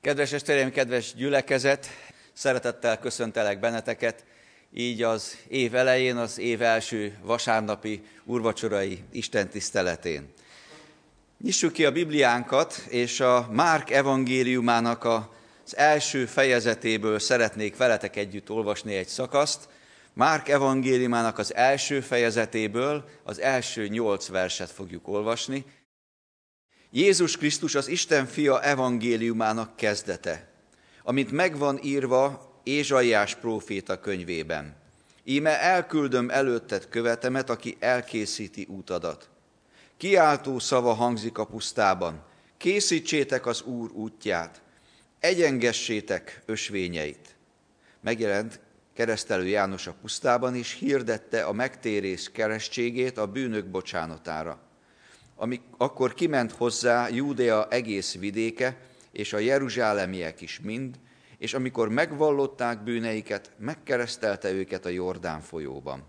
Kedves estereim, kedves gyülekezet, szeretettel köszöntelek benneteket, így az év elején, az év első vasárnapi urvacsorai Isten tiszteletén. Nyissuk ki a Bibliánkat, és a Márk evangéliumának az első fejezetéből szeretnék veletek együtt olvasni egy szakaszt. Márk evangéliumának az első fejezetéből az első nyolc verset fogjuk olvasni, Jézus Krisztus az Isten fia evangéliumának kezdete, amit megvan írva Ézsaiás próféta könyvében. Íme elküldöm előtted követemet, aki elkészíti útadat. Kiáltó szava hangzik a pusztában, készítsétek az Úr útját, egyengessétek ösvényeit. Megjelent keresztelő János a pusztában, és hirdette a megtérés keresztségét a bűnök bocsánatára amik, akkor kiment hozzá Júdea egész vidéke, és a jeruzsálemiek is mind, és amikor megvallották bűneiket, megkeresztelte őket a Jordán folyóban.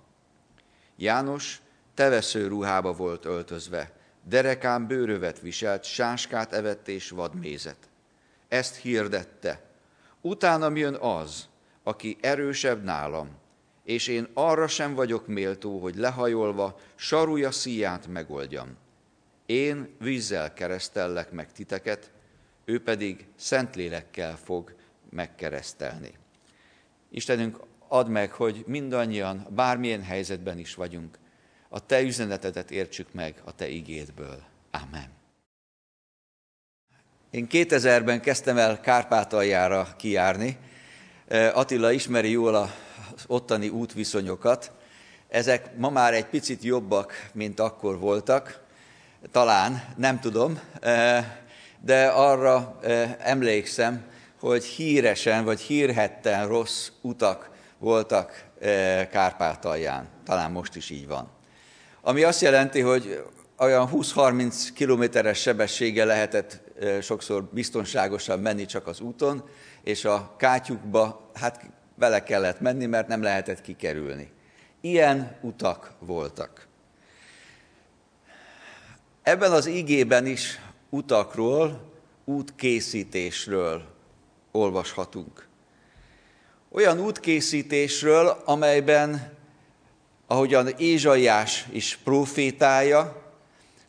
János tevesző ruhába volt öltözve, derekán bőrövet viselt, sáskát evett és vadmézet. Ezt hirdette. Utána jön az, aki erősebb nálam, és én arra sem vagyok méltó, hogy lehajolva sarúja szíját megoldjam. Én vízzel keresztellek meg titeket, ő pedig szentlélekkel fog megkeresztelni. Istenünk, add meg, hogy mindannyian, bármilyen helyzetben is vagyunk, a Te üzenetedet értsük meg a Te igédből. Amen. Én 2000-ben kezdtem el Kárpátaljára kijárni. Attila ismeri jól az ottani útviszonyokat. Ezek ma már egy picit jobbak, mint akkor voltak talán, nem tudom, de arra emlékszem, hogy híresen vagy hírhetten rossz utak voltak Kárpátalján. Talán most is így van. Ami azt jelenti, hogy olyan 20-30 kilométeres sebességgel lehetett sokszor biztonságosan menni csak az úton, és a kátyukba hát vele kellett menni, mert nem lehetett kikerülni. Ilyen utak voltak. Ebben az igében is utakról, útkészítésről olvashatunk. Olyan útkészítésről, amelyben, ahogyan Ézsaiás is profétája,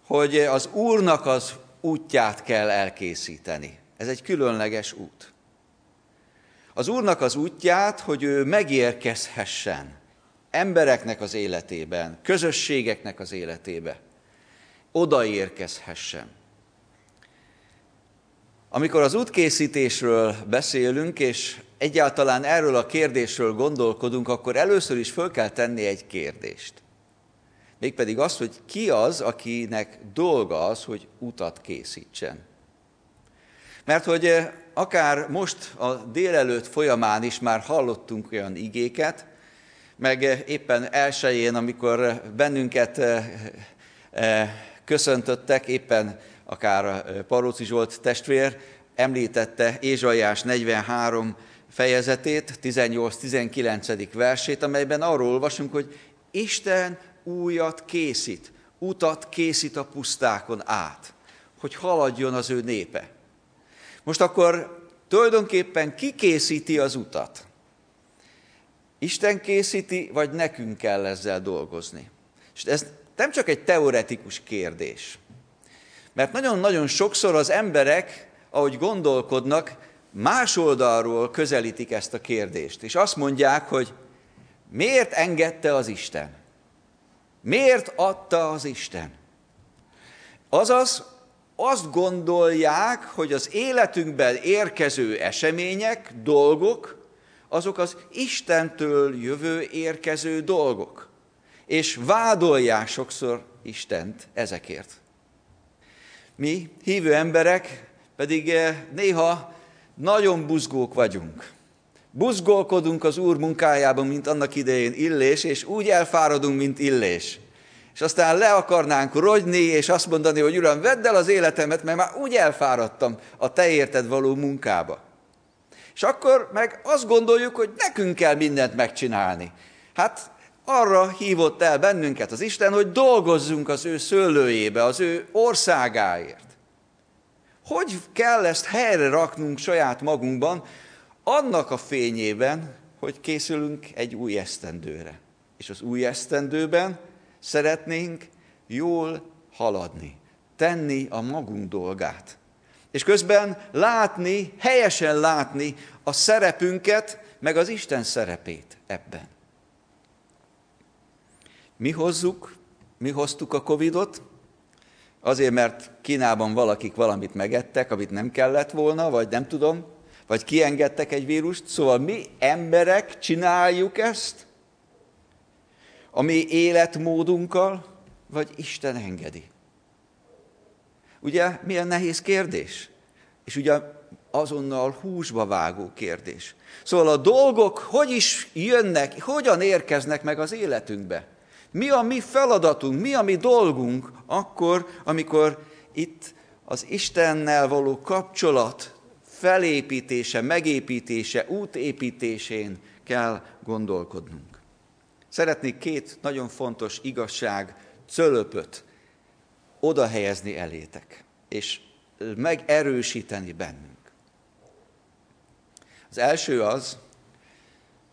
hogy az Úrnak az útját kell elkészíteni. Ez egy különleges út. Az Úrnak az útját, hogy ő megérkezhessen embereknek az életében, közösségeknek az életébe odaérkezhessen. Amikor az útkészítésről beszélünk, és egyáltalán erről a kérdésről gondolkodunk, akkor először is föl kell tenni egy kérdést. Mégpedig az, hogy ki az, akinek dolga az, hogy utat készítsen. Mert hogy eh, akár most a délelőtt folyamán is már hallottunk olyan igéket, meg eh, éppen elsőjén, amikor bennünket eh, köszöntöttek, éppen akár Paróci Zsolt testvér említette Ézsaiás 43 fejezetét, 18-19. versét, amelyben arról olvasunk, hogy Isten újat készít, utat készít a pusztákon át, hogy haladjon az ő népe. Most akkor tulajdonképpen ki készíti az utat? Isten készíti, vagy nekünk kell ezzel dolgozni? És ez nem csak egy teoretikus kérdés. Mert nagyon-nagyon sokszor az emberek, ahogy gondolkodnak, más oldalról közelítik ezt a kérdést. És azt mondják, hogy miért engedte az Isten? Miért adta az Isten? Azaz azt gondolják, hogy az életünkben érkező események, dolgok, azok az Istentől jövő érkező dolgok és vádolják sokszor Istent ezekért. Mi, hívő emberek, pedig eh, néha nagyon buzgók vagyunk. Buzgolkodunk az Úr munkájában, mint annak idején Illés, és úgy elfáradunk, mint Illés. És aztán le akarnánk rogyni, és azt mondani, hogy Uram, vedd el az életemet, mert már úgy elfáradtam a Te érted való munkába. És akkor meg azt gondoljuk, hogy nekünk kell mindent megcsinálni. Hát arra hívott el bennünket az Isten, hogy dolgozzunk az ő szőlőjébe, az ő országáért. Hogy kell ezt helyre raknunk saját magunkban, annak a fényében, hogy készülünk egy új esztendőre. És az új esztendőben szeretnénk jól haladni, tenni a magunk dolgát. És közben látni, helyesen látni a szerepünket, meg az Isten szerepét ebben. Mi hozzuk, mi hoztuk a Covidot, azért, mert Kínában valakik valamit megettek, amit nem kellett volna, vagy nem tudom, vagy kiengedtek egy vírust. Szóval mi emberek csináljuk ezt, a mi életmódunkkal, vagy Isten engedi? Ugye milyen nehéz kérdés? És ugye azonnal húsba vágó kérdés. Szóval a dolgok hogy is jönnek, hogyan érkeznek meg az életünkbe? Mi a mi feladatunk, mi a mi dolgunk akkor, amikor itt az Istennel való kapcsolat felépítése, megépítése, útépítésén kell gondolkodnunk. Szeretnék két nagyon fontos igazság cölöpöt oda helyezni elétek, és megerősíteni bennünk. Az első az,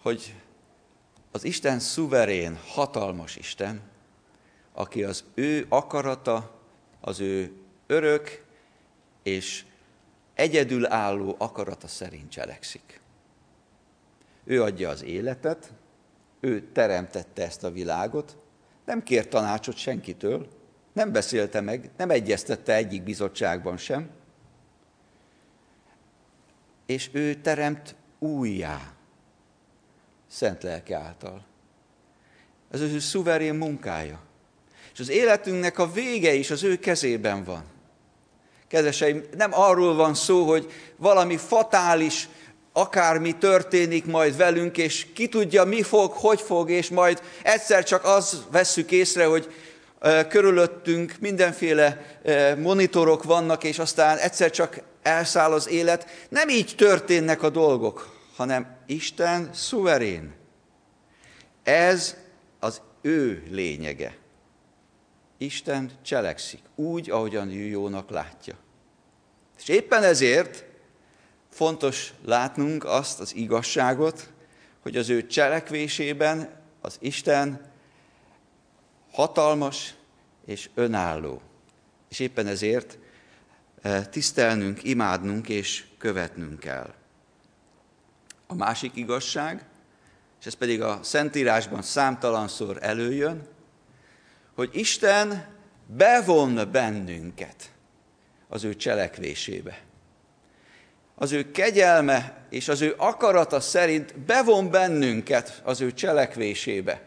hogy az Isten szuverén, hatalmas Isten, aki az ő akarata, az ő örök és egyedülálló akarata szerint cselekszik. Ő adja az életet, ő teremtette ezt a világot, nem kért tanácsot senkitől, nem beszélte meg, nem egyeztette egyik bizottságban sem, és ő teremt újjá, szent lelke által. Ez az ő szuverén munkája. És az életünknek a vége is az ő kezében van. Kedveseim, nem arról van szó, hogy valami fatális, akármi történik majd velünk, és ki tudja, mi fog, hogy fog, és majd egyszer csak az vesszük észre, hogy körülöttünk mindenféle monitorok vannak, és aztán egyszer csak elszáll az élet. Nem így történnek a dolgok, hanem Isten szuverén. Ez az ő lényege. Isten cselekszik úgy, ahogyan ő jónak látja. És éppen ezért fontos látnunk azt az igazságot, hogy az ő cselekvésében az Isten hatalmas és önálló. És éppen ezért eh, tisztelnünk, imádnunk és követnünk kell. A másik igazság, és ez pedig a Szentírásban számtalanszor előjön, hogy Isten bevon bennünket az ő cselekvésébe. Az ő kegyelme és az ő akarata szerint bevon bennünket az ő cselekvésébe.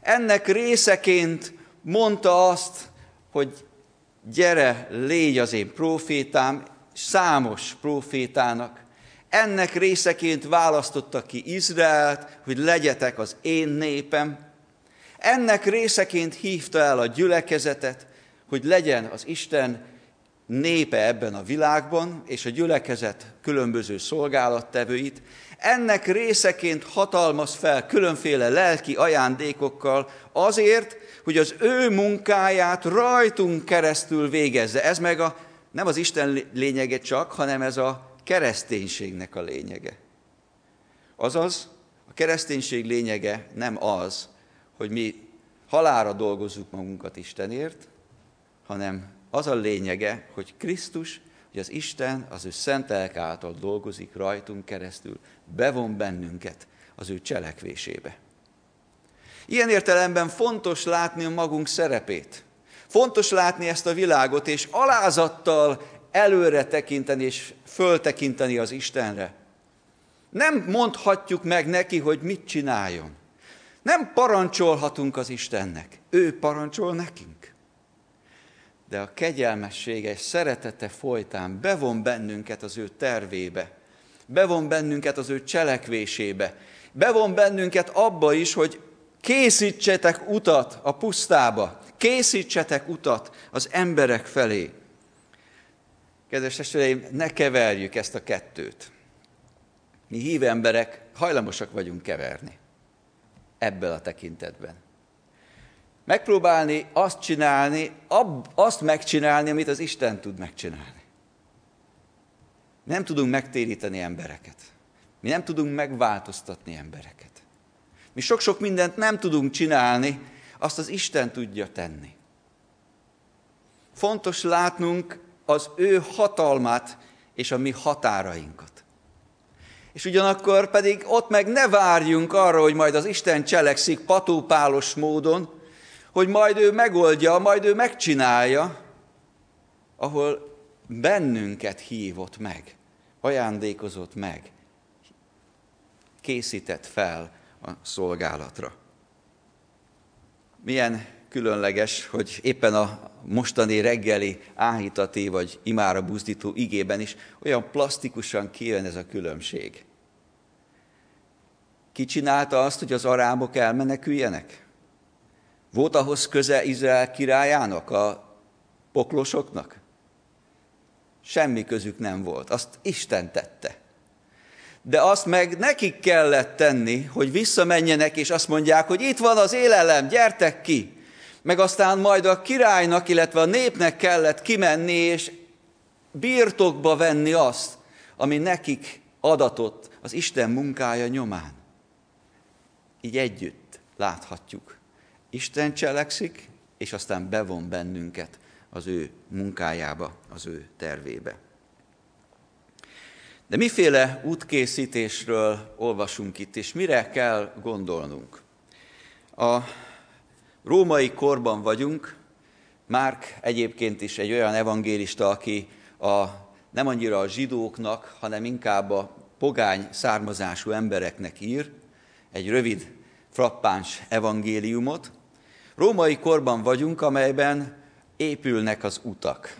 Ennek részeként mondta azt, hogy gyere, légy az én profétám, számos profétának. Ennek részeként választotta ki Izraelt, hogy legyetek az én népem. Ennek részeként hívta el a gyülekezetet, hogy legyen az Isten népe ebben a világban, és a gyülekezet különböző szolgálattevőit. Ennek részeként hatalmaz fel különféle lelki ajándékokkal azért, hogy az ő munkáját rajtunk keresztül végezze. Ez meg a, nem az Isten lényege csak, hanem ez a kereszténységnek a lényege. Azaz, a kereszténység lényege nem az, hogy mi halára dolgozzuk magunkat Istenért, hanem az a lényege, hogy Krisztus, hogy az Isten az ő szent által dolgozik rajtunk keresztül, bevon bennünket az ő cselekvésébe. Ilyen értelemben fontos látni a magunk szerepét. Fontos látni ezt a világot, és alázattal előre tekinteni, és föltekinteni az Istenre. Nem mondhatjuk meg neki, hogy mit csináljon. Nem parancsolhatunk az Istennek. Ő parancsol nekünk. De a kegyelmessége és szeretete folytán bevon bennünket az ő tervébe. Bevon bennünket az ő cselekvésébe. Bevon bennünket abba is, hogy Készítsetek utat a pusztába, készítsetek utat az emberek felé. Kedves testvéreim, ne keverjük ezt a kettőt. Mi hív emberek hajlamosak vagyunk keverni ebből a tekintetben. Megpróbálni azt csinálni, azt megcsinálni, amit az Isten tud megcsinálni. Nem tudunk megtéríteni embereket. Mi nem tudunk megváltoztatni embereket. Mi sok-sok mindent nem tudunk csinálni, azt az Isten tudja tenni. Fontos látnunk az ő hatalmát és a mi határainkat. És ugyanakkor pedig ott meg ne várjunk arra, hogy majd az Isten cselekszik patópálos módon, hogy majd ő megoldja, majd ő megcsinálja, ahol bennünket hívott meg, ajándékozott meg, készített fel a szolgálatra. Milyen különleges, hogy éppen a mostani reggeli áhítati vagy imára buzdító igében is olyan plastikusan kijön ez a különbség. Ki csinálta azt, hogy az arámok elmeneküljenek? Volt ahhoz köze Izrael királyának, a poklosoknak? Semmi közük nem volt, azt Isten tette. De azt meg nekik kellett tenni, hogy visszamenjenek, és azt mondják, hogy itt van az élelem, gyertek ki. Meg aztán majd a királynak, illetve a népnek kellett kimenni, és birtokba venni azt, ami nekik adatott az Isten munkája nyomán. Így együtt láthatjuk. Isten cselekszik, és aztán bevon bennünket az ő munkájába, az ő tervébe. De miféle útkészítésről olvasunk itt, és mire kell gondolnunk? A római korban vagyunk, Márk egyébként is egy olyan evangélista, aki a, nem annyira a zsidóknak, hanem inkább a pogány származású embereknek ír, egy rövid, frappáns evangéliumot. Római korban vagyunk, amelyben épülnek az utak.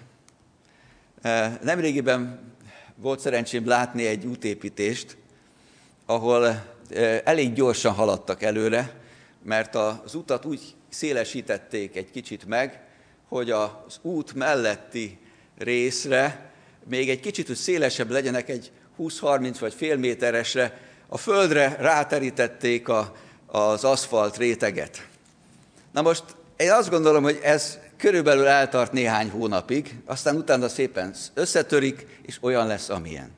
Nemrégiben volt szerencsém látni egy útépítést, ahol elég gyorsan haladtak előre, mert az utat úgy szélesítették egy kicsit meg, hogy az út melletti részre még egy kicsit, hogy szélesebb legyenek, egy 20-30 vagy fél méteresre, a földre ráterítették a, az aszfalt réteget. Na most én azt gondolom, hogy ez körülbelül eltart néhány hónapig, aztán utána szépen összetörik, és olyan lesz, amilyen.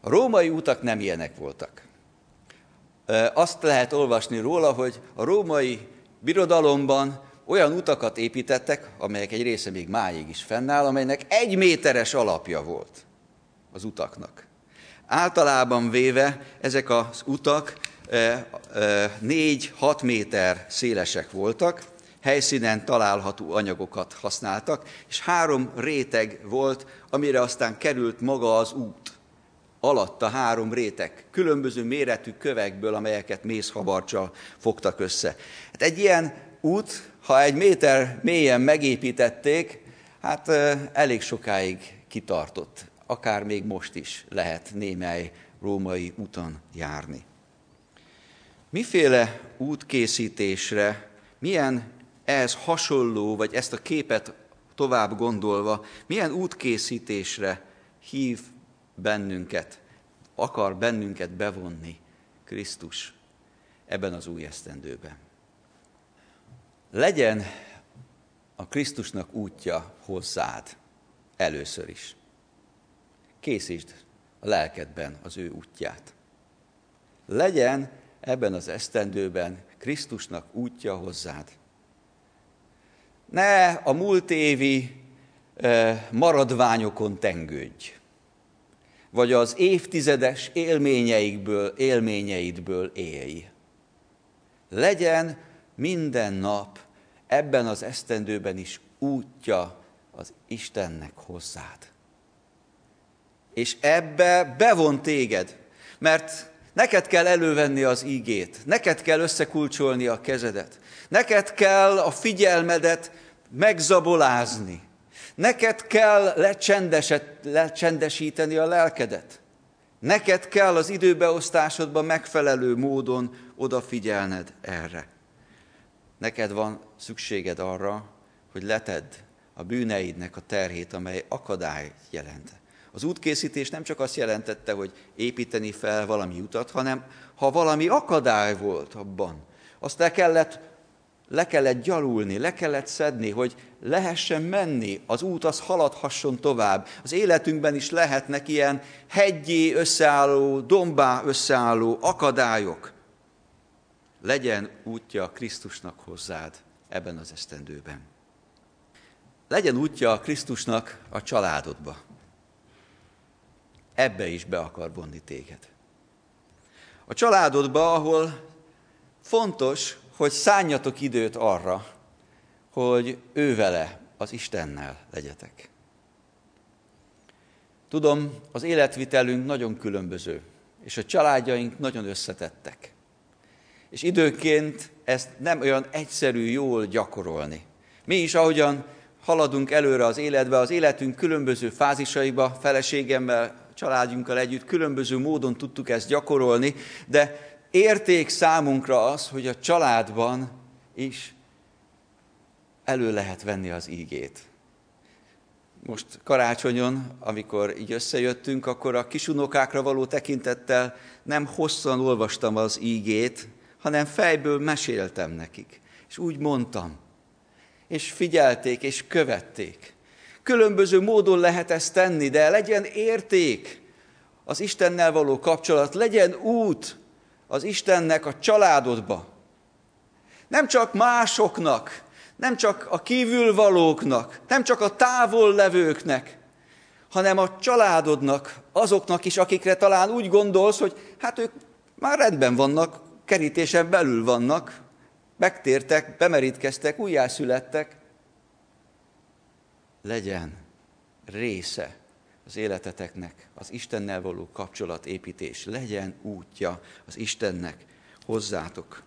A római utak nem ilyenek voltak. Azt lehet olvasni róla, hogy a római birodalomban olyan utakat építettek, amelyek egy része még máig is fennáll, amelynek egy méteres alapja volt az utaknak. Általában véve ezek az utak 4-6 méter szélesek voltak, helyszínen található anyagokat használtak, és három réteg volt, amire aztán került maga az út. Alatta három réteg, különböző méretű kövekből, amelyeket mézhabarcsal fogtak össze. Hát egy ilyen út, ha egy méter mélyen megépítették, hát elég sokáig kitartott. Akár még most is lehet némely római úton járni. Miféle útkészítésre, milyen ehhez hasonló, vagy ezt a képet tovább gondolva, milyen útkészítésre hív bennünket, akar bennünket bevonni Krisztus ebben az új esztendőben. Legyen a Krisztusnak útja hozzád először is. Készítsd a lelkedben az ő útját. Legyen ebben az esztendőben Krisztusnak útja hozzád. Ne a múlt évi maradványokon tengődj, vagy az évtizedes élményeikből, élményeidből élj. Legyen minden nap ebben az esztendőben is útja az Istennek hozzád. És ebbe bevon téged, mert neked kell elővenni az ígét, neked kell összekulcsolni a kezedet, neked kell a figyelmedet megzabolázni. Neked kell lecsendesíteni a lelkedet. Neked kell az időbeosztásodban megfelelő módon odafigyelned erre. Neked van szükséged arra, hogy letedd a bűneidnek a terhét, amely akadály jelent. Az útkészítés nem csak azt jelentette, hogy építeni fel valami utat, hanem ha valami akadály volt abban, azt le kellett le kellett gyalulni, le kellett szedni, hogy lehessen menni, az út az haladhasson tovább. Az életünkben is lehetnek ilyen hegyi összeálló, dombá összeálló akadályok. Legyen útja Krisztusnak hozzád ebben az esztendőben. Legyen útja Krisztusnak a családodba. Ebbe is be akar vonni téged. A családodba, ahol fontos, hogy szálljatok időt arra, hogy ő vele, az Istennel legyetek. Tudom, az életvitelünk nagyon különböző, és a családjaink nagyon összetettek. És időnként ezt nem olyan egyszerű jól gyakorolni. Mi is, ahogyan haladunk előre az életbe, az életünk különböző fázisaiba, feleségemmel, családjunkkal együtt különböző módon tudtuk ezt gyakorolni, de érték számunkra az, hogy a családban is elő lehet venni az ígét. Most karácsonyon, amikor így összejöttünk, akkor a kisunokákra való tekintettel nem hosszan olvastam az ígét, hanem fejből meséltem nekik. És úgy mondtam. És figyelték, és követték. Különböző módon lehet ezt tenni, de legyen érték az Istennel való kapcsolat, legyen út az Istennek a családodba. Nem csak másoknak, nem csak a kívülvalóknak, nem csak a távol levőknek, hanem a családodnak, azoknak is, akikre talán úgy gondolsz, hogy hát ők már rendben vannak, kerítésen belül vannak, megtértek, bemerítkeztek, újjászülettek. Legyen része az életeteknek, az Istennel való kapcsolatépítés, legyen útja az Istennek hozzátok.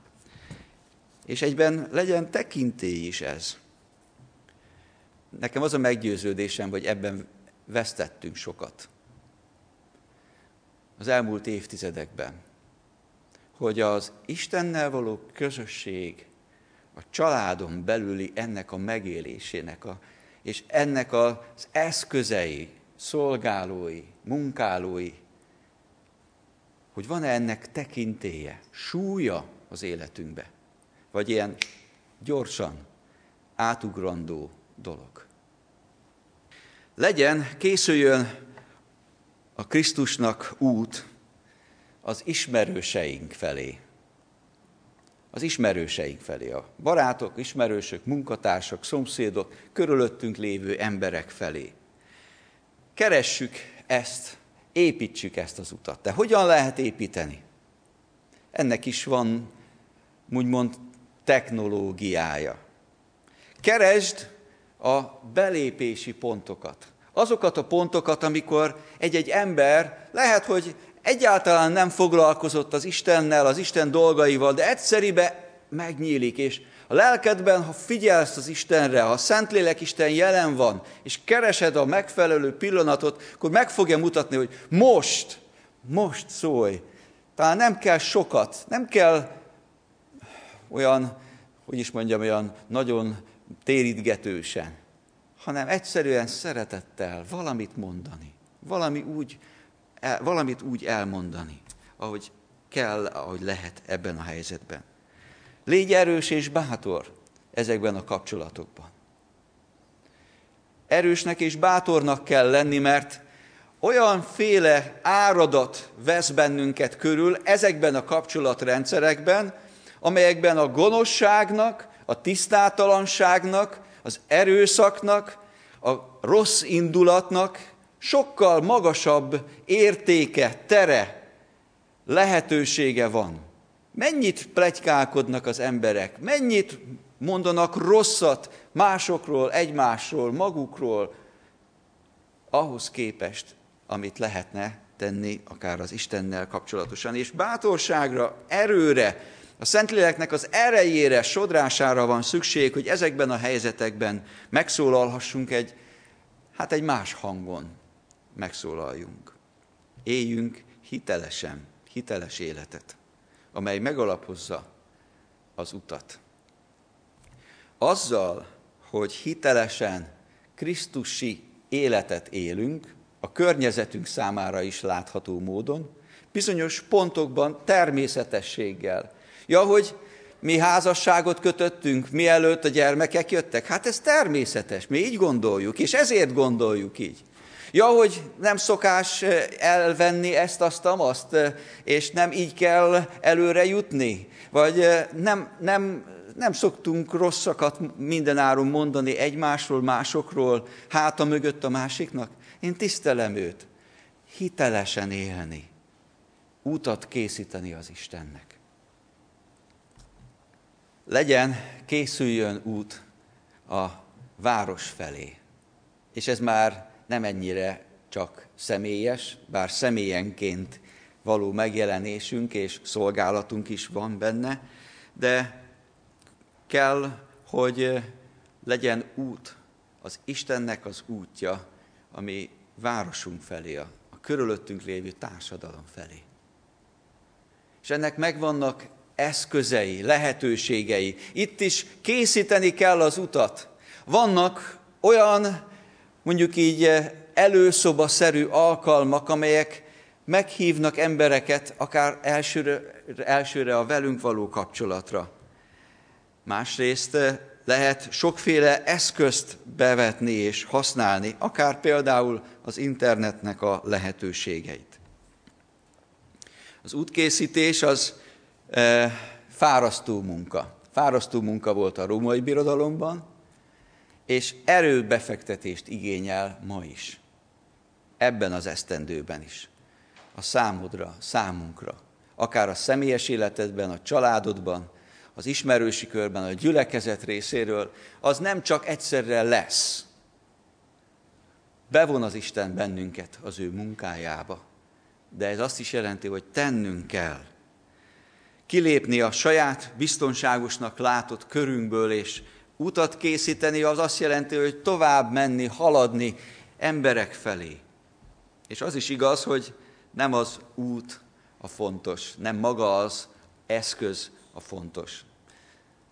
És egyben legyen tekintély is ez. Nekem az a meggyőződésem, hogy ebben vesztettünk sokat. Az elmúlt évtizedekben. Hogy az Istennel való közösség, a családon belüli ennek a megélésének, a, és ennek az eszközei, szolgálói, munkálói, hogy van-e ennek tekintéje, súlya az életünkbe, vagy ilyen gyorsan átugrandó dolog. Legyen, készüljön a Krisztusnak út az ismerőseink felé. Az ismerőseink felé, a barátok, ismerősök, munkatársak, szomszédok, körülöttünk lévő emberek felé keressük ezt, építsük ezt az utat. De hogyan lehet építeni? Ennek is van, úgymond, technológiája. Keresd a belépési pontokat. Azokat a pontokat, amikor egy-egy ember lehet, hogy egyáltalán nem foglalkozott az Istennel, az Isten dolgaival, de egyszeribe megnyílik, és a lelkedben, ha figyelsz az Istenre, ha a Szentlélek Isten jelen van, és keresed a megfelelő pillanatot, akkor meg fogja mutatni, hogy most, most szólj. Talán nem kell sokat, nem kell olyan, hogy is mondjam, olyan nagyon térítgetősen, hanem egyszerűen szeretettel valamit mondani, valami úgy, valamit úgy elmondani, ahogy kell, ahogy lehet ebben a helyzetben. Légy erős és bátor ezekben a kapcsolatokban. Erősnek és bátornak kell lenni, mert olyan féle áradat vesz bennünket körül ezekben a kapcsolatrendszerekben, amelyekben a gonoszságnak, a tisztátalanságnak, az erőszaknak, a rossz indulatnak sokkal magasabb értéke, tere, lehetősége van. Mennyit plegykálkodnak az emberek, mennyit mondanak rosszat másokról, egymásról, magukról, ahhoz képest, amit lehetne tenni akár az Istennel kapcsolatosan. És bátorságra, erőre, a Szentléleknek az erejére, sodrására van szükség, hogy ezekben a helyzetekben megszólalhassunk egy, hát egy más hangon megszólaljunk. Éljünk hitelesen, hiteles életet amely megalapozza az utat. Azzal, hogy hitelesen Krisztusi életet élünk, a környezetünk számára is látható módon, bizonyos pontokban természetességgel. Ja, hogy mi házasságot kötöttünk, mielőtt a gyermekek jöttek? Hát ez természetes, mi így gondoljuk, és ezért gondoljuk így. Ja, hogy nem szokás elvenni ezt, azt, azt, eh, és nem így kell előre jutni? Vagy nem, nem, nem szoktunk rosszakat mindenáron mondani egymásról, másokról, háta mögött a másiknak? Én tisztelem őt. Hitelesen élni. Útat készíteni az Istennek. Legyen, készüljön út a város felé. És ez már nem ennyire csak személyes, bár személyenként való megjelenésünk és szolgálatunk is van benne, de kell, hogy legyen út, az Istennek az útja, ami városunk felé, a, a körülöttünk lévő társadalom felé. És ennek megvannak eszközei, lehetőségei. Itt is készíteni kell az utat. Vannak olyan mondjuk így eh, előszobaszerű alkalmak, amelyek meghívnak embereket akár elsőre, elsőre a velünk való kapcsolatra. Másrészt eh, lehet sokféle eszközt bevetni és használni, akár például az internetnek a lehetőségeit. Az útkészítés az e, fárasztó munka. Fárasztó munka volt a római birodalomban, és erőbefektetést igényel ma is. Ebben az esztendőben is. A számodra, számunkra. Akár a személyes életedben, a családodban, az ismerősi körben, a gyülekezet részéről, az nem csak egyszerre lesz. Bevon az Isten bennünket az ő munkájába. De ez azt is jelenti, hogy tennünk kell. Kilépni a saját biztonságosnak látott körünkből, és utat készíteni, az azt jelenti, hogy tovább menni, haladni emberek felé. És az is igaz, hogy nem az út a fontos, nem maga az eszköz a fontos.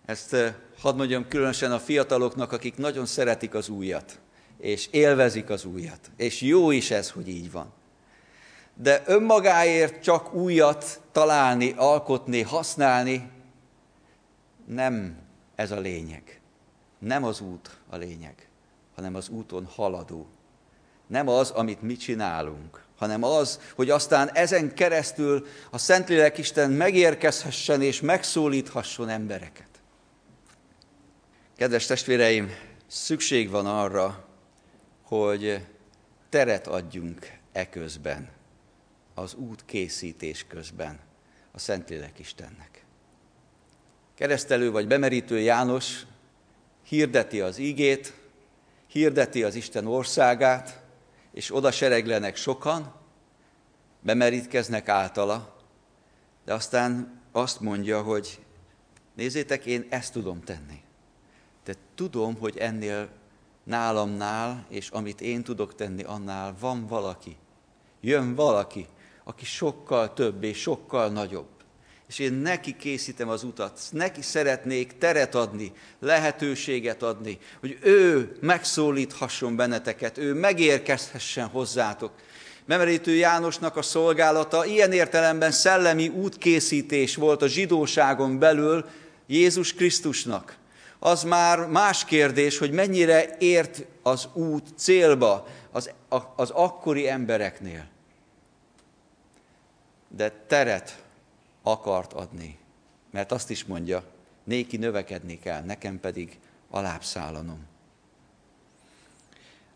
Ezt eh, hadd mondjam különösen a fiataloknak, akik nagyon szeretik az újat, és élvezik az újat. És jó is ez, hogy így van. De önmagáért csak újat találni, alkotni, használni, nem ez a lényeg. Nem az út a lényeg, hanem az úton haladó. Nem az, amit mi csinálunk, hanem az, hogy aztán ezen keresztül a Szentlélek Isten megérkezhessen és megszólíthasson embereket. Kedves testvéreim, szükség van arra, hogy teret adjunk e közben, az út készítés közben a Szentlélek Istennek. Keresztelő vagy bemerítő János hirdeti az ígét, hirdeti az Isten országát, és oda sereglenek sokan, bemerítkeznek általa, de aztán azt mondja, hogy nézzétek, én ezt tudom tenni. De tudom, hogy ennél nálamnál, és amit én tudok tenni, annál van valaki. Jön valaki, aki sokkal több és sokkal nagyobb és én neki készítem az utat, neki szeretnék teret adni, lehetőséget adni, hogy ő megszólíthasson benneteket, ő megérkezhessen hozzátok. Memerítő Jánosnak a szolgálata ilyen értelemben szellemi útkészítés volt a zsidóságon belül Jézus Krisztusnak. Az már más kérdés, hogy mennyire ért az út célba az, az akkori embereknél. De teret akart adni. Mert azt is mondja, néki növekedni kell, nekem pedig alábbszállanom.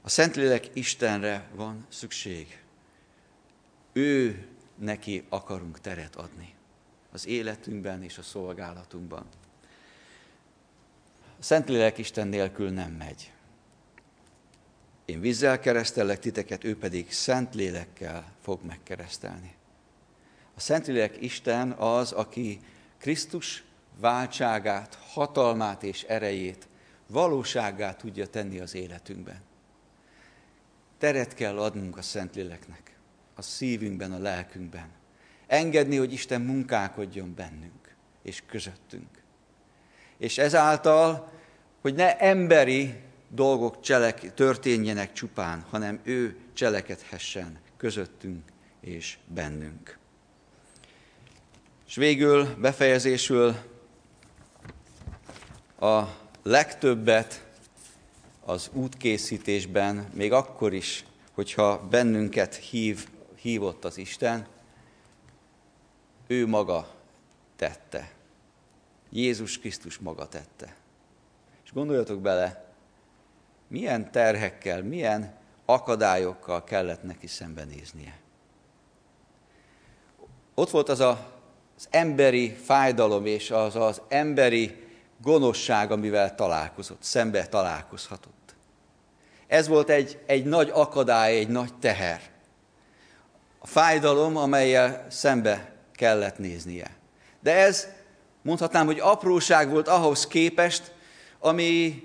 A Szentlélek Istenre van szükség. Ő neki akarunk teret adni az életünkben és a szolgálatunkban. A Szentlélek Isten nélkül nem megy. Én vízzel keresztellek titeket, ő pedig Szentlélekkel fog megkeresztelni. A Szentlélek Isten az, aki Krisztus váltságát, hatalmát és erejét valóságá tudja tenni az életünkben. Teret kell adnunk a Szentléleknek, a szívünkben, a lelkünkben. Engedni, hogy Isten munkálkodjon bennünk és közöttünk. És ezáltal, hogy ne emberi dolgok cselek, történjenek csupán, hanem ő cselekedhessen közöttünk és bennünk. És végül, befejezésül a legtöbbet az útkészítésben, még akkor is, hogyha bennünket hív, hívott az Isten, ő maga tette. Jézus Krisztus maga tette. És gondoljatok bele, milyen terhekkel, milyen akadályokkal kellett neki szembenéznie. Ott volt az a, az emberi fájdalom és az az emberi gonoszság, amivel találkozott, szembe találkozhatott. Ez volt egy, egy nagy akadály, egy nagy teher. A fájdalom, amelyel szembe kellett néznie. De ez mondhatnám, hogy apróság volt ahhoz képest, ami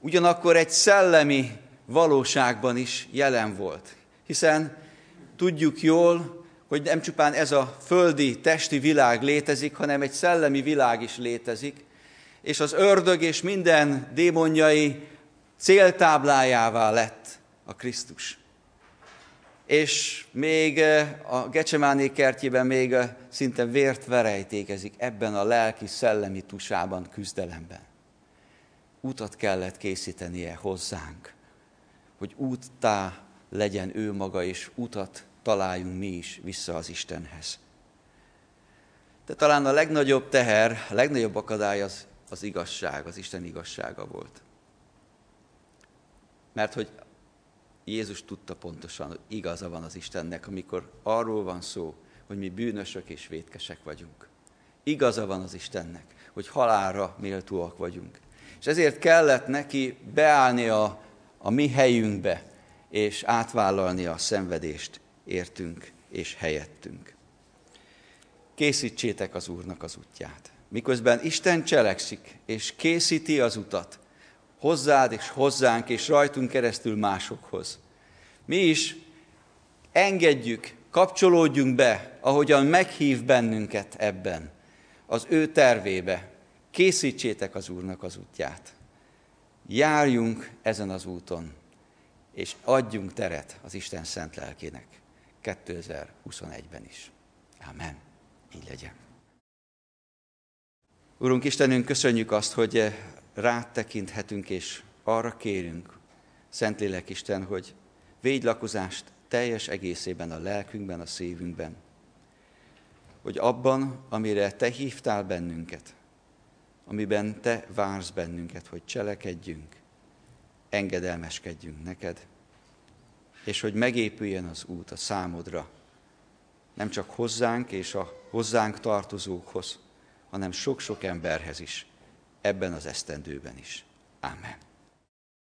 ugyanakkor egy szellemi valóságban is jelen volt. Hiszen tudjuk jól, hogy nem csupán ez a földi, testi világ létezik, hanem egy szellemi világ is létezik, és az ördög és minden démonjai céltáblájává lett a Krisztus. És még eh, a Gecsemáné kertjében még eh, szinte vért verejtékezik ebben a lelki szellemi tusában, küzdelemben. Utat kellett készítenie hozzánk, hogy úttá legyen ő maga, és utat találjunk mi is vissza az Istenhez. De talán a legnagyobb teher, a legnagyobb akadály az, az igazság, az Isten igazsága volt. Mert hogy Jézus tudta pontosan, hogy igaza van az Istennek, amikor arról van szó, hogy mi bűnösök és vétkesek vagyunk. Igaza van az Istennek, hogy halálra méltóak vagyunk. És ezért kellett neki beállni a, a mi helyünkbe, és átvállalni a szenvedést értünk és helyettünk. Készítsétek az Úrnak az útját. Miközben Isten cselekszik, és készíti az utat, hozzád és hozzánk, és rajtunk keresztül másokhoz. Mi is engedjük, kapcsolódjunk be, ahogyan meghív bennünket ebben, az ő tervébe. Készítsétek az Úrnak az útját. Járjunk ezen az úton, és adjunk teret az Isten szent lelkének 2021-ben is. Amen. Így legyen. Urunk Istenünk, köszönjük azt, hogy rád tekinthetünk, és arra kérünk, Szentlélek Isten, hogy védj lakozást teljes egészében a lelkünkben, a szívünkben, hogy abban, amire Te hívtál bennünket, amiben Te vársz bennünket, hogy cselekedjünk, engedelmeskedjünk neked, és hogy megépüljen az út a számodra, nem csak hozzánk és a hozzánk tartozókhoz, hanem sok-sok emberhez is, ebben az esztendőben is. Amen.